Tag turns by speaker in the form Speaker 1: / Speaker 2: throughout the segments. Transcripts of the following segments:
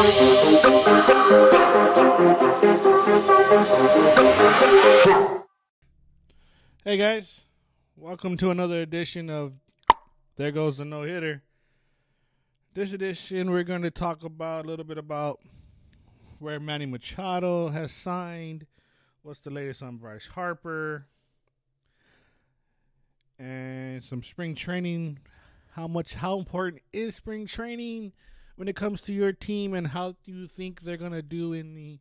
Speaker 1: Hey guys, welcome to another edition of There Goes the No Hitter. This edition, we're going to talk about a little bit about where Manny Machado has signed, what's the latest on Bryce Harper, and some spring training. How much, how important is spring training when it comes to your team, and how do you think they're to do in the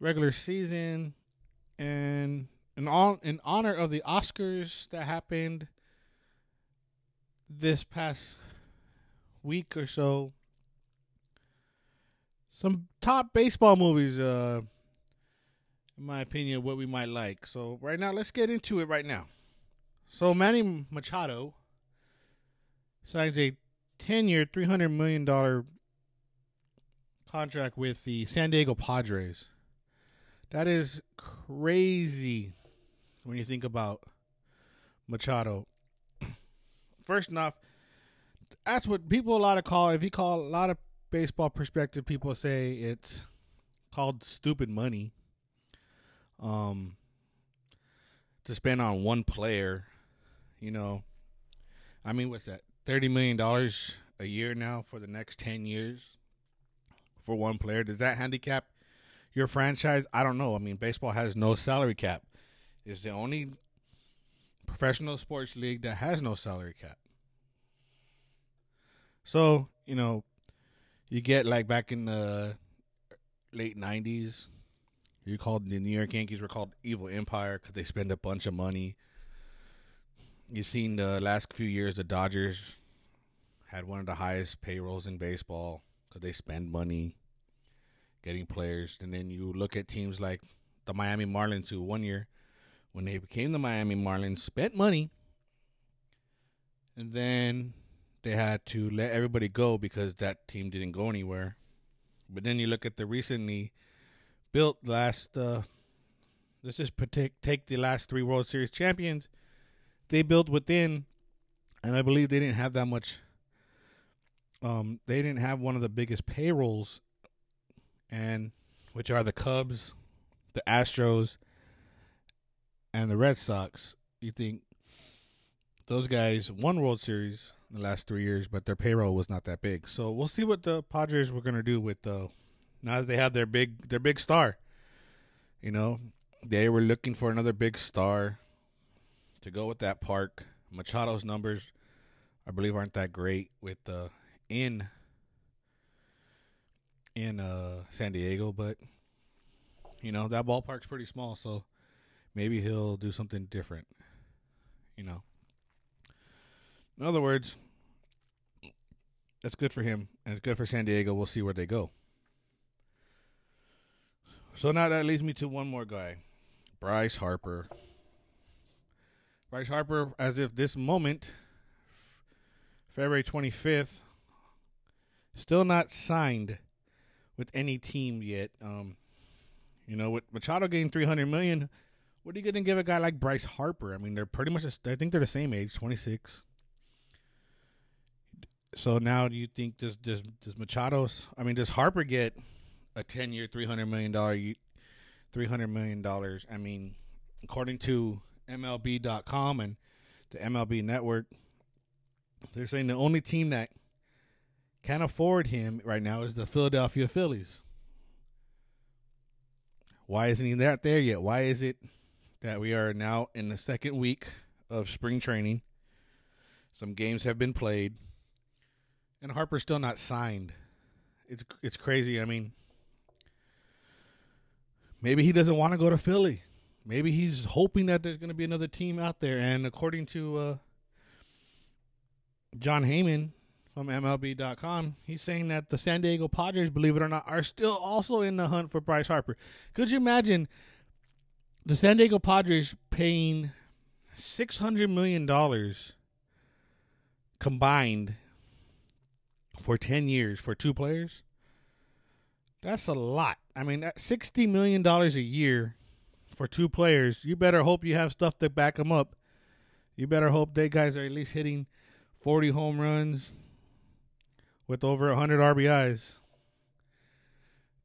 Speaker 1: regular season? And in all in honor of the Oscars that happened this past week or so, some top baseball movies, uh, in my opinion, what we might like. So right now, let's get into it right now. So Manny Machado signs a ten-year, three hundred million dollar contract with the San Diego Padres. That is crazy when you think about Machado. First off, that's what people a lot of call. If you call a lot of baseball perspective, people say it's called stupid money. Um, to spend on one player, you know, I mean, what's that? Thirty million dollars a year now for the next ten years for one player. Does that handicap your franchise? I don't know. I mean, baseball has no salary cap It's the only professional sports league that has no salary cap. So, you know, you get like back in the late 90s, you called the New York Yankees were called Evil Empire because they spend a bunch of money. You've seen the last few years, the Dodgers had one of the highest payrolls in baseball because they spend money getting players. And then you look at teams like the Miami Marlins, who one year when they became the Miami Marlins, spent money, and then they had to let everybody go because that team didn't go anywhere. But then you look at the recently built last. Uh, let's just take take the last three World Series champions. They built within, and I believe they didn't have that much. Um, they didn't have one of the biggest payrolls, and which are the Cubs, the Astros, and the Red Sox, you think those guys won World Series in the last three years, but their payroll was not that big. So we'll see what the Padres were going to do with the now that they have their big their big star. You know, they were looking for another big star to go with that park. Machado's numbers, I believe, aren't that great with the uh, in in uh, San Diego, but you know that ballpark's pretty small, so maybe he'll do something different. You know. In other words, that's good for him and it's good for San Diego. We'll see where they go. So now that leads me to one more guy, Bryce Harper. Bryce Harper, as if this moment, February 25th, still not signed with any team yet. Um, you know, with Machado getting 300 million, what are you going to give a guy like Bryce Harper? I mean, they're pretty much, I think they're the same age, 26. So now do you think does, does, does Machado's, I mean, does Harper get a 10 year, $300 million, $300 million? I mean, according to MLB.com and the MLB network, they're saying the only team that can afford him right now is the Philadelphia Phillies. Why isn't he not there yet? Why is it that we are now in the second week of spring training. Some games have been played, and Harper's still not signed. It's it's crazy. I mean, maybe he doesn't want to go to Philly. Maybe he's hoping that there's going to be another team out there. And according to uh, Jon Heyman from MLB.com, he's saying that the San Diego Padres, believe it or not, are still also in the hunt for Bryce Harper. Could you imagine the San Diego Padres paying six hundred million dollars combined for ten years for two players. That's a lot. I mean, sixty million dollars a year for two players. You better hope you have stuff to back them up. You better hope they guys are at least hitting forty home runs with over hundred RBIs.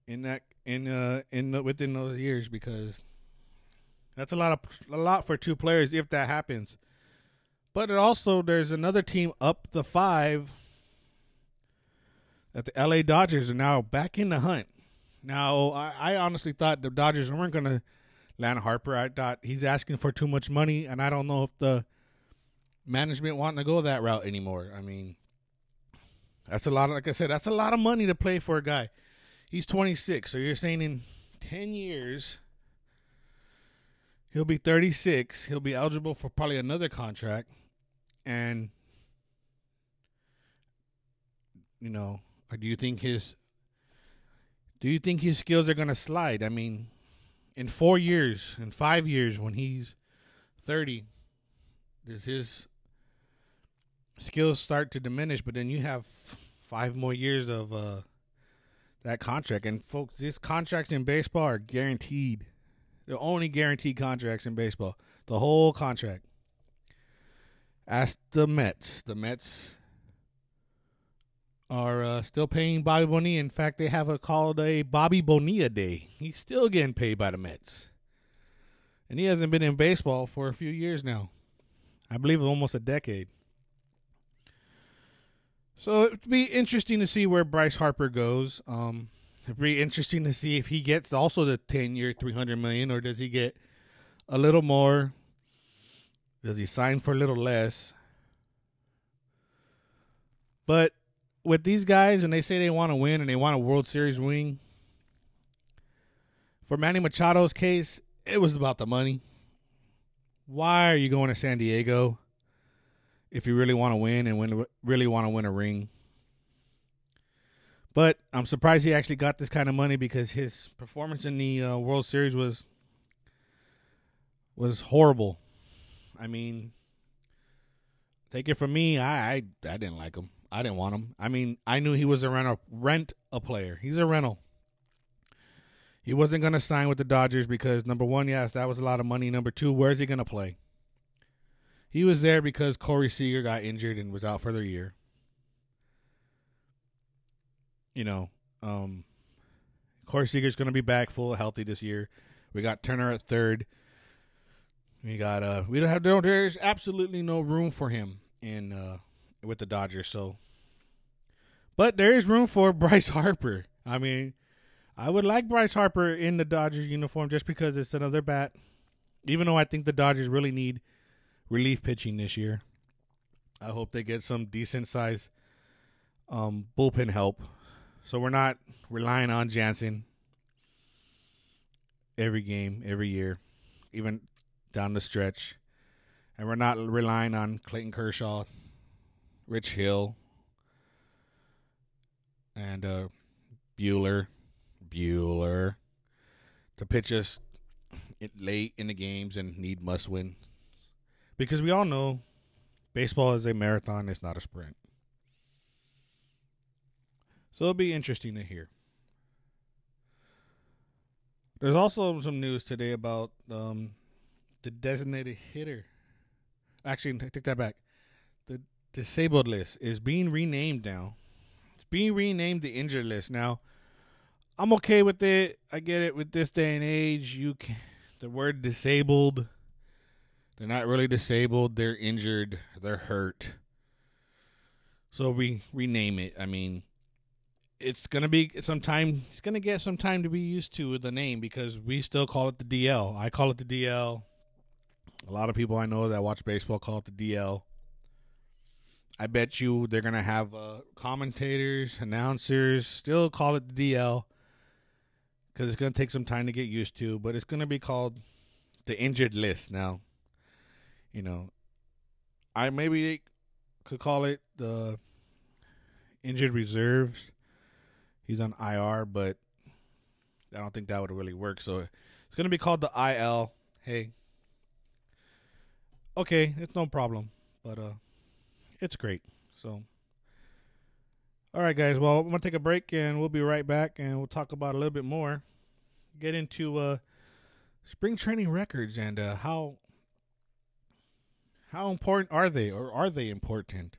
Speaker 1: in that in uh in the, within those years because that's a lot of a lot for two players if that happens. But it also there's another team up the five that the LA Dodgers are now back in the hunt. Now I, I honestly thought the Dodgers weren't going to land Harper. I thought he's asking for too much money, and I don't know if the management want to go that route anymore. I mean, that's a lot. Of, like I said, that's a lot of money to play for a guy. He's 26, so you're saying in 10 years he'll be 36. He'll be eligible for probably another contract, and you know, do you think his do you think his skills are going to slide? I mean, in four years, in five years, when he's 30, does his skills start to diminish? But then you have five more years of uh, that contract. And, folks, these contracts in baseball are guaranteed. They're only guaranteed contracts in baseball. The whole contract. Ask the Mets. The Mets are uh, still paying Bobby Bonilla. In fact, they have a called a Bobby Bonilla Day. He's still getting paid by the Mets, and he hasn't been in baseball for a few years now. I believe almost a decade. So it'd be interesting to see where Bryce Harper goes. Um, it'd be interesting to see if he gets also the ten-year, three hundred million, or does he get a little more? Does he sign for a little less? But with these guys and they say they want to win and they want a World Series wing, for Manny Machado's case, it was about the money. Why are you going to San Diego if you really want to win and win, really want to win a ring? But I'm surprised he actually got this kind of money because his performance in the uh, World Series was was horrible. I mean, take it from me, I I, I didn't like him. I didn't want him. I mean, I knew he was a rent a, rent a player. He's a rental. He wasn't going to sign with the Dodgers because number one, yes, that was a lot of money. Number two, where's he going to play? He was there because Corey Seager got injured and was out for the year. You know, um, Corey Seager's going to be back full healthy this year. We got Turner at third. We got uh, we don't have there's absolutely no room for him in uh with the Dodgers. So, but there is room for Bryce Harper. I mean, I would like Bryce Harper in the Dodgers uniform just because it's another bat. Even though I think the Dodgers really need relief pitching this year, I hope they get some decent size um, bullpen help. So we're not relying on Jansen every game, every year, even down the stretch. And we're not relying on Clayton Kershaw Rich Hill, and uh, Buehler, Buehler, to pitch us late in the games and need must win. Because we all know baseball is a marathon, it's not a sprint. So it'll be interesting to hear. There's also some news today about um, the designated hitter. Actually, take that back disabled list is being renamed now. It's being renamed the injured list now. I'm okay with it. I get it. With this day and age, you can the word disabled. They're not really disabled. They're injured. They're hurt. So we rename it. I mean, it's gonna be some time. It's gonna get some time to be used to the name because we still call it the DL. I call it the DL. A lot of people I know that watch baseball call it the DL. I bet you they're gonna have uh, commentators, announcers still call it the DL because it's gonna take some time to get used to. But it's gonna be called the injured list now. You know, I maybe could call it the injured reserves. He's on IR, but I don't think that would really work. So it's gonna be called the IL. Hey, okay, it's no problem, but uh it's great. So, all right, guys. Well, I'm gonna take a break, and we'll be right back, and we'll talk about a little bit more. Get into uh, spring training records and uh, how how important are they, or are they important?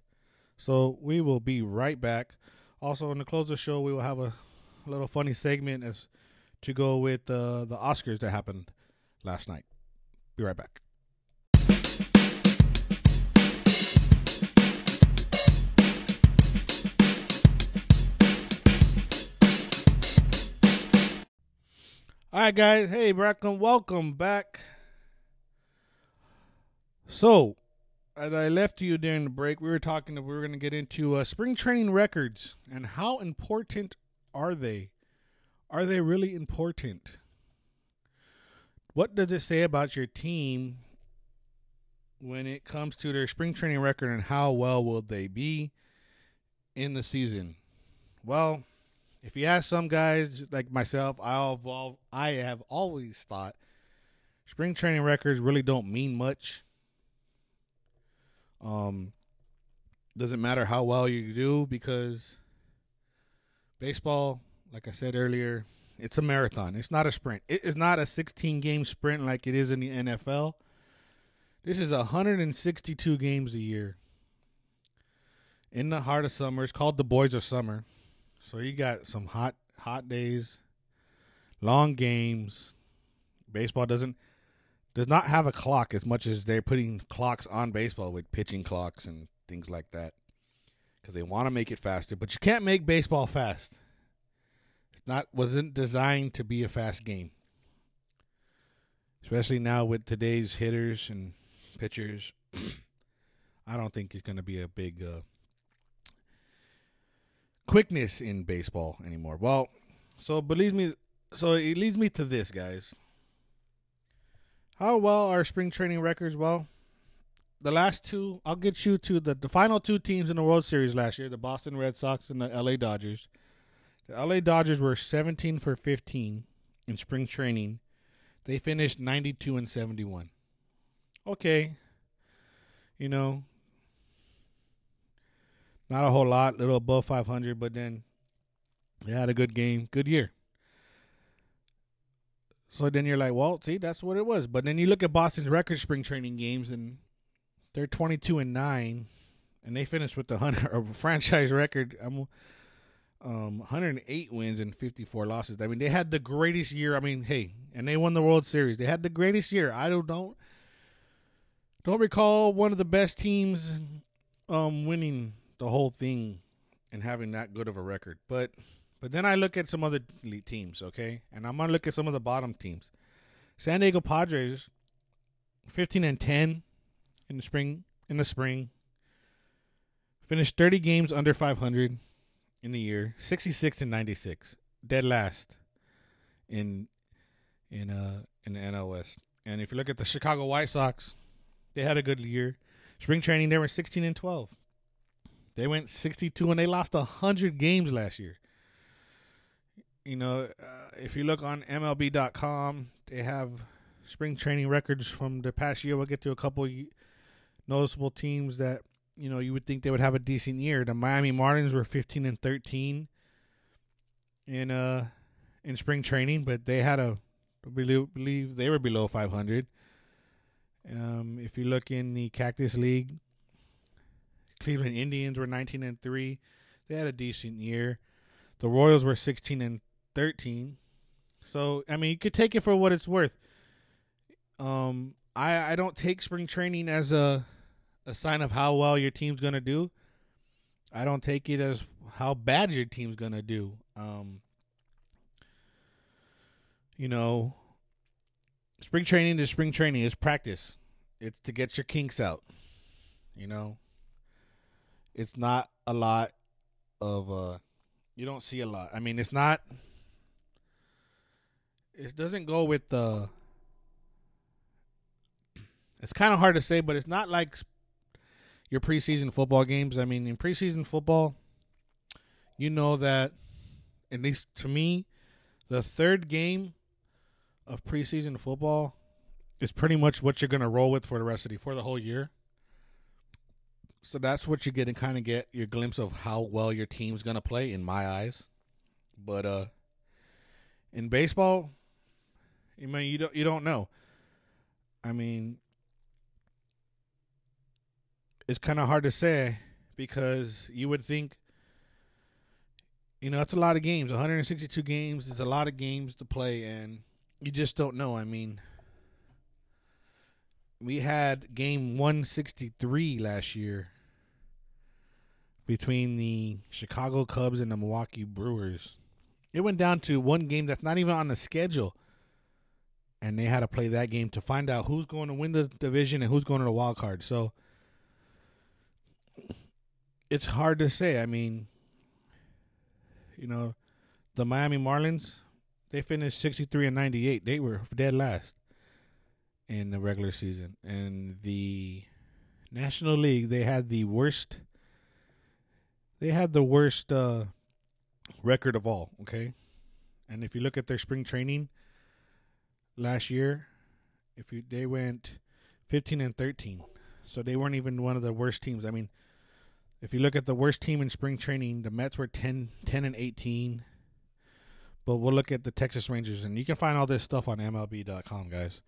Speaker 1: So we will be right back. Also, in the close of the show, we will have a little funny segment as to go with uh, the Oscars that happened last night. Be right back. All right, guys. Hey, Bracklin, welcome back. So, as I left you during the break, we were talking. That we were going to get into uh, spring training records and how important are they? Are they really important? What does it say about your team when it comes to their spring training record and how well will they be in the season? Well, if you ask some guys like myself, I'll I have always thought spring training records really don't mean much. Um, doesn't matter how well you do because baseball, like I said earlier, it's a marathon. It's not a sprint. It is not a 16 game sprint like it is in the NFL. This is 162 games a year in the heart of summer. It's called the Boys of Summer. So you got some hot hot days, long games. Baseball doesn't does not have a clock as much as they're putting clocks on baseball with pitching clocks and things like that because they want to make it faster. But you can't make baseball fast. It's not wasn't designed to be a fast game, especially now with today's hitters and pitchers. I don't think it's going to be a big uh, quickness in baseball anymore. Well, so believe me, so it leads me to this, guys. How well are spring training records? Well, the last two, I'll get you to the, the final two teams in the World Series last year the Boston Red Sox and the LA Dodgers. The LA Dodgers were 17 for 15 in spring training. They finished 92 and 71. Okay. You know, not a whole lot, little above 500, but then they had a good game, good year. So then you're like, well, see, that's what it was. But then you look at Boston's record spring training games, and they're 22 and nine, and they finished with the hundred franchise record. Um, um, 108 wins and 54 losses. I mean, they had the greatest year. I mean, hey, and they won the World Series. They had the greatest year. I don't don't don't recall one of the best teams um winning the whole thing and having that good of a record. But but then I look at some other teams, okay? And I'm gonna look at some of the bottom teams. San Diego Padres, fifteen and ten in the spring in the spring. Finished thirty games under five hundred in the year, sixty six and ninety six. Dead last in in uh in the NL West. And if you look at the Chicago White Sox, they had a good year. Spring training, they were sixteen and twelve. They went 62 and they lost 100 games last year. You know, uh, if you look on MLB.com, they have spring training records from the past year. We'll get to a couple noticeable teams that, you know, you would think they would have a decent year. The Miami Marlins were 15 and 13 in uh in spring training, but they had a believe they were below 500. Um, if you look in the Cactus League, Cleveland Indians were 19 and 3. They had a decent year. The Royals were 16 and 13. So, I mean, you could take it for what it's worth. Um, I I don't take spring training as a a sign of how well your team's going to do. I don't take it as how bad your team's going to do. Um, you know, spring training is spring training. It's practice. It's to get your kinks out. You know, it's not a lot of uh you don't see a lot. I mean, it's not it doesn't go with the it's kind of hard to say, but it's not like your preseason football games. I mean, in preseason football, you know that at least to me, the third game of preseason football is pretty much what you're going to roll with for the rest of the for the whole year. So that's what you get and kind of get your glimpse of how well your team's gonna play in my eyes. But uh in baseball, I mean you don't you don't know. I mean it's kind of hard to say because you would think you know, it's a lot of games. 162 games is a lot of games to play, and you just don't know. I mean, we had game 163 last year between the Chicago Cubs and the Milwaukee Brewers. It went down to one game that's not even on the schedule. And they had to play that game to find out who's going to win the division and who's going to the wild card. So it's hard to say. I mean, you know, the Miami Marlins, they finished 63 and 98. They were dead last in the regular season. And the National League, they had the worst they had the worst uh, record of all, okay? And if you look at their spring training last year, if you they went 15 and 13. So they weren't even one of the worst teams. I mean, if you look at the worst team in spring training, the Mets were 10, 10 and 18. But we'll look at the Texas Rangers, and you can find all this stuff on MLB.com, guys.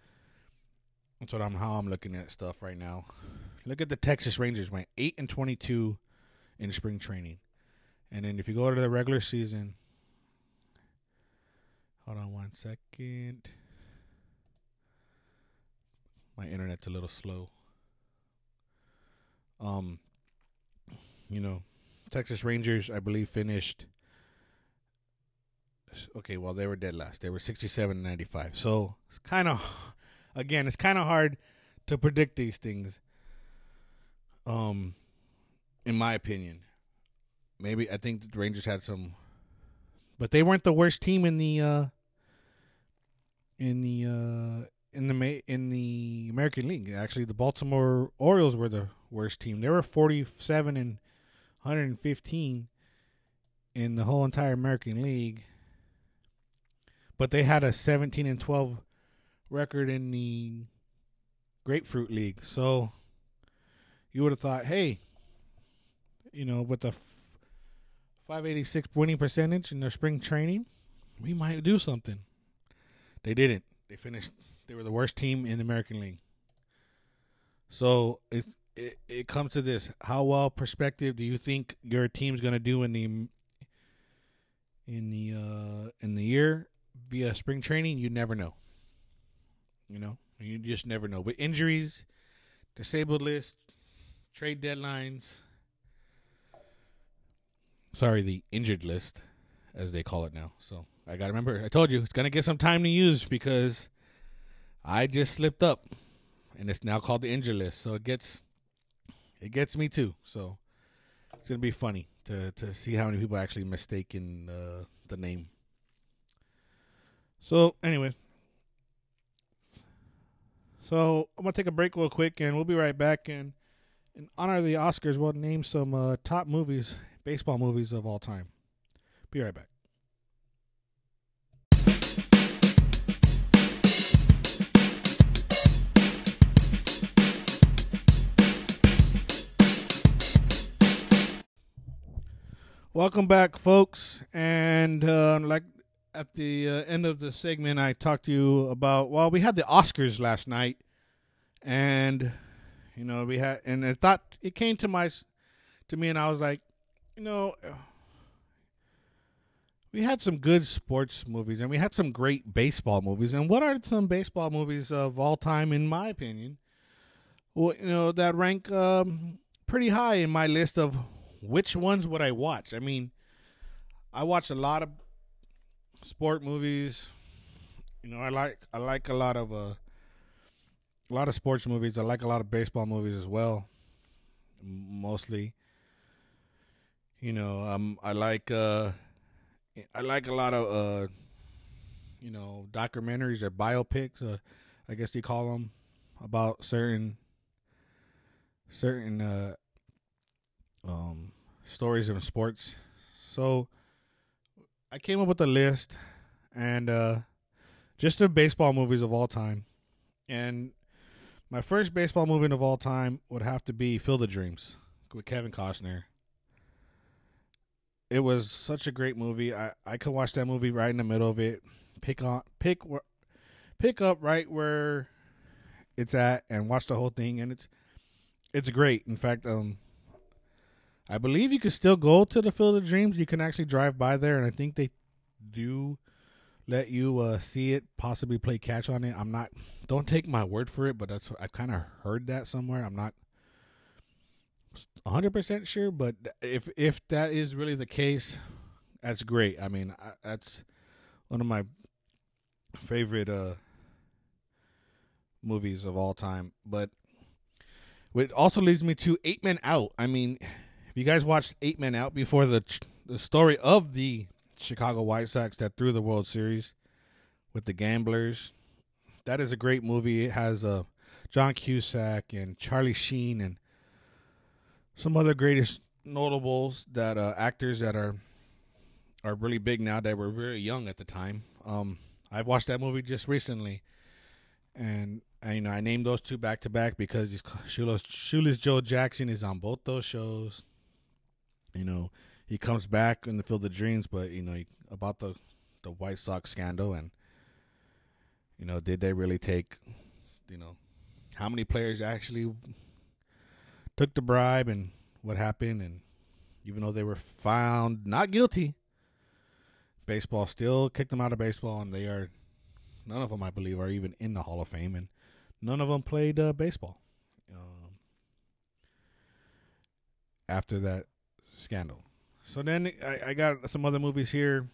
Speaker 1: That's what I'm how I'm looking at stuff right now. Look at the Texas Rangers went eight and twenty two in spring training. And then if you go to the regular season, hold on one second. My internet's a little slow. Um, you know, Texas Rangers, I believe, finished. Okay, well, they were dead last. They were 67 and 95. So it's kind of, again, it's kind of hard to predict these things. Um, in my opinion. Maybe I think the Rangers had some, but they weren't the worst team in the uh, in the uh, in the in the American League. Actually, the Baltimore Orioles were the worst team. They were forty-seven and one hundred and fifteen in the whole entire American League, but they had a seventeen and twelve record in the Grapefruit League. So you would have thought, hey, you know, with the 586 winning percentage in their spring training, we might do something. They didn't. They finished. They were the worst team in the American League. So it it, it comes to this: How well perspective do you think your team's going to do in the in the uh, in the year via spring training? You never know. You know, you just never know. With injuries, disabled list, trade deadlines, sorry, the injured list, as they call it now. So I got to remember, I told you it's to get some time to use because I just slipped up and it's now called the injured list. So it gets, it gets me too. So it's to be funny to, to see how many people actually mistaken uh, the name. So anyway, so I'm gonna take a break real quick, and we'll be right back. And in honor of the Oscars, we'll name some uh, top movies baseball movies of all time. Be right back. Welcome back, folks. And uh, like at the uh, end of the segment, I talked to you about. Well, we had the Oscars last night, and you know we had, and I thought it came to my to me, and I was like, you know, we had some good sports movies and we had some great baseball movies. And what are some baseball movies of all time, in my opinion? Well, you know, that rank um, pretty high in my list of which ones would I watch. I mean, I watch a lot of sport movies. You know, I like I like a lot of uh, a lot of sports movies. I like a lot of baseball movies as well, mostly. You know, um, I like uh, I like a lot of uh, you know, documentaries or biopics. Uh, I guess you call them about certain certain uh, um, stories in sports. So I came up with a list and uh, just the baseball movies of all time. And my first baseball movie of all time would have to be Field of Dreams with Kevin Costner it was such a great movie. I I could watch that movie right in the middle of it, pick on pick pick up right where it's at, and watch the whole thing. And it's it's great. In fact, um, I believe you can still go to the Field of Dreams. You can actually drive by there, and I think they do let you uh, see it, possibly play catch on it. I'm not. Don't take my word for it, but that's I kind of heard that somewhere. I'm not 100 percent sure, but if if that is really the case, that's great. I mean, I, that's one of my favorite uh movies of all time. But it also leads me to Eight Men Out. I mean, if you guys watched Eight Men Out before the the story of the Chicago White Sox that threw the World Series with the Gamblers, that is a great movie. It has uh, John Cusack and Charlie Sheen and some other greatest notables that uh, actors that are are really big now that were very young at the time. Um, I've watched that movie just recently, and I, you know I named those two back to back because Shoeless, Shoeless Joe Jackson is on both those shows. You know, he comes back in the Field of Dreams, but you know he, about the the White Sox scandal and you know did they really take you know how many players actually took the bribe and what happened and even though they were found not guilty baseball still kicked them out of baseball and they are none of them i believe are even in the hall of fame and none of them played uh, baseball. Um, after that scandal. So then I, I got some other movies here.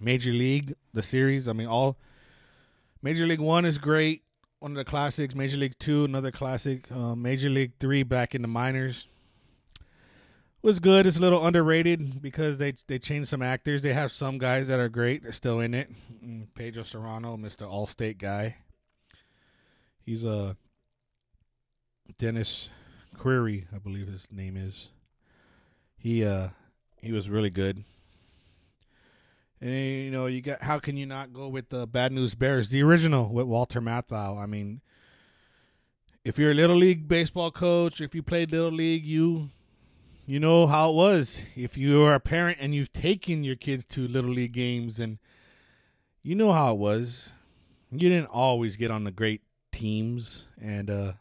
Speaker 1: Major league the series. I mean all major league one is great one of the classics. Major League Two, another classic. Uh, Major League Three, back in the minors, was good. It's a little underrated because they they changed some actors. They have some guys that are great. They're still in it. Mm, Pedro Cerrano, Mister Allstate guy. He's a uh, Dennis Query, I believe his name is. He uh he was really good. And you know, you got how can you not go with the Bad News Bears, the original with Walter Matthau? I mean, if you're a little league baseball coach, if you played little league, you you know how it was. If you are a parent and you've taken your kids to little league games, and you know how it was. You didn't always get on the great teams and uh,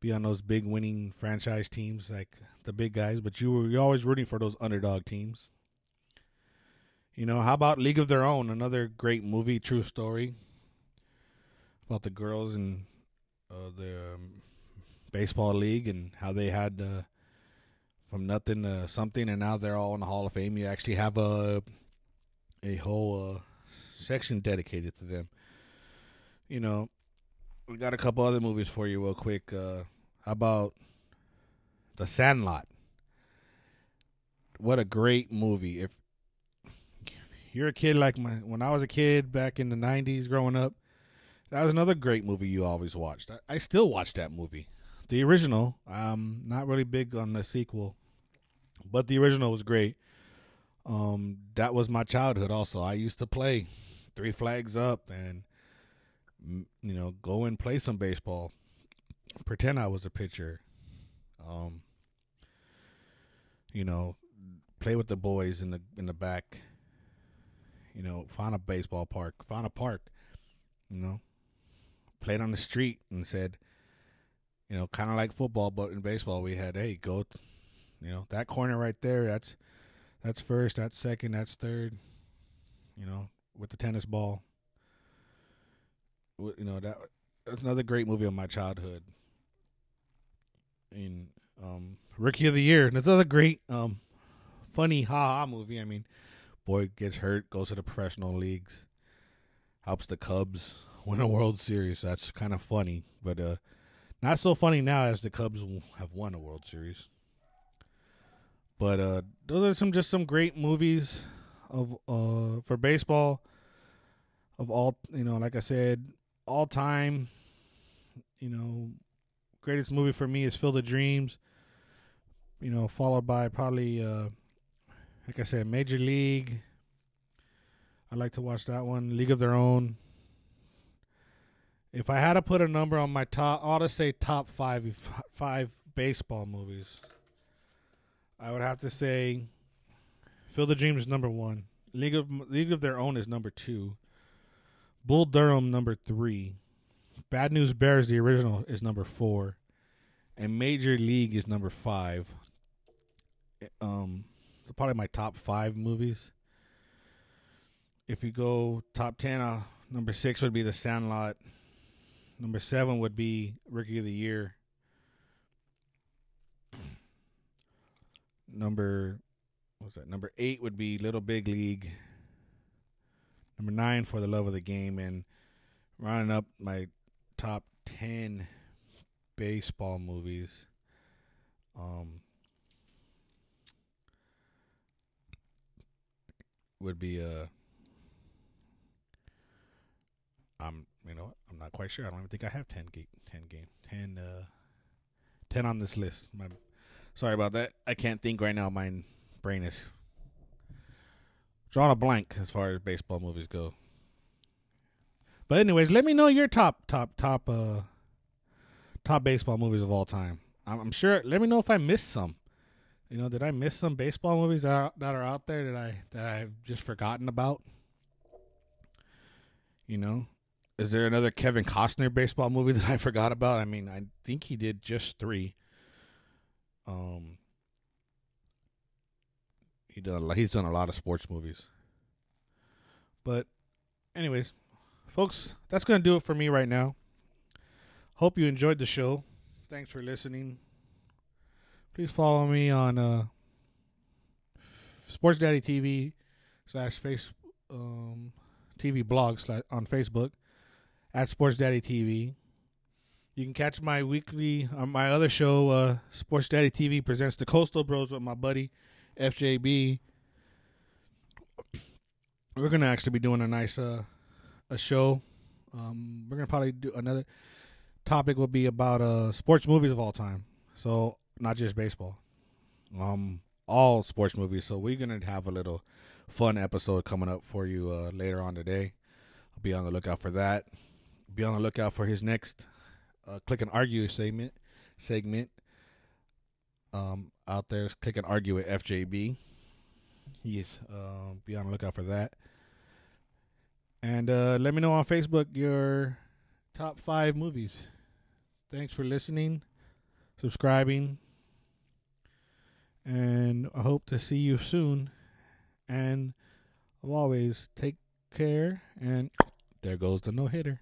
Speaker 1: be on those big winning franchise teams like the big guys, but you were always rooting for those underdog teams. You know, how about League of Their Own? Another great movie, true story about the girls in uh, the um, baseball league and how they had uh, from nothing to something, and now they're all in the Hall of Fame. You actually have a a whole uh, section dedicated to them. You know, we got a couple other movies for you, real quick. Uh, how about The Sandlot? What a great movie! If you're a kid like my when I was a kid back in the '90s, growing up, that was another great movie you always watched. I, I still watch that movie, the original. I'm not really big on the sequel, but the original was great. Um, that was my childhood. Also, I used to play three flags up and you know go and play some baseball, pretend I was a pitcher. Um, you know, play with the boys in the in the back you know, found a baseball park, found a park, you know, played on the street and said, you know, kind of like football, but in baseball we had, hey, go, you know, that corner right there, that's that's first, that's second, that's third, you know, with the tennis ball. You know that that's another great movie of my childhood. In um, Rookie of the Year, and it's another great um, funny ha ha movie. I mean, boy gets hurt, goes to the professional leagues, helps the Cubs win a World Series. That's kind of funny, but uh, not so funny now as the Cubs have won a World Series. But uh, those are some just some great movies of uh, for baseball of all you know. Like I said, all time. You know, greatest movie for me is Field of Dreams. You know, followed by probably. Uh, like I said, Major League. I like to watch that one. League of Their Own. If I had to put a number on my top, I ought to say top five five baseball movies. I would have to say, Field of Dreams is number one. League of League of Their Own is number two. Bull Durham number three. Bad News Bears the original is number four, and Major League is number five. Um, probably my top five movies. If you go top ten, uh, number six would be The Sandlot. Number seven would be Rookie of the Year. Number what's that? Number eight would be Little Big League. Number nine for the love of the game, and rounding up my top ten baseball movies. Um, would be uh I'm you know I'm not quite sure. I don't even think I have 10 game 10 game 10 uh 10 on this list. My sorry about that. I can't think right now. My brain is drawing a blank as far as baseball movies go. But anyways, let me know your top top top uh top baseball movies of all time. I'm, I'm sure. Let me know if I missed some. You know, did I miss some baseball movies that are, that are out there that I that I've just forgotten about? You know, is there another Kevin Costner baseball movie that I forgot about? I mean, I think he did just three. Um, he done he's done a lot of sports movies. But, anyways, folks, that's gonna do it for me right now. Hope you enjoyed the show. Thanks for listening. Please follow me on uh, Sports Daddy TV slash face um, TV blog slash on Facebook at Sports Daddy TV. You can catch my weekly uh, my other show, uh, Sports Daddy TV presents the Coastal Bros with my buddy FJB. We're gonna actually be doing a nice uh, a show. Um, we're gonna probably do another topic will be about uh sports movies of all time. So not just baseball. Um all sports movies. So we're gonna have a little fun episode coming up for you uh later on today. I'll be on the lookout for that. Be on the lookout for his next uh click and argue segment segment. Um out there click and argue with FJB. Yes, um be on the lookout for that. And uh let me know on Facebook your top five movies. Thanks for listening, subscribing, and I hope to see you soon. And always take care. And there goes the no hitter.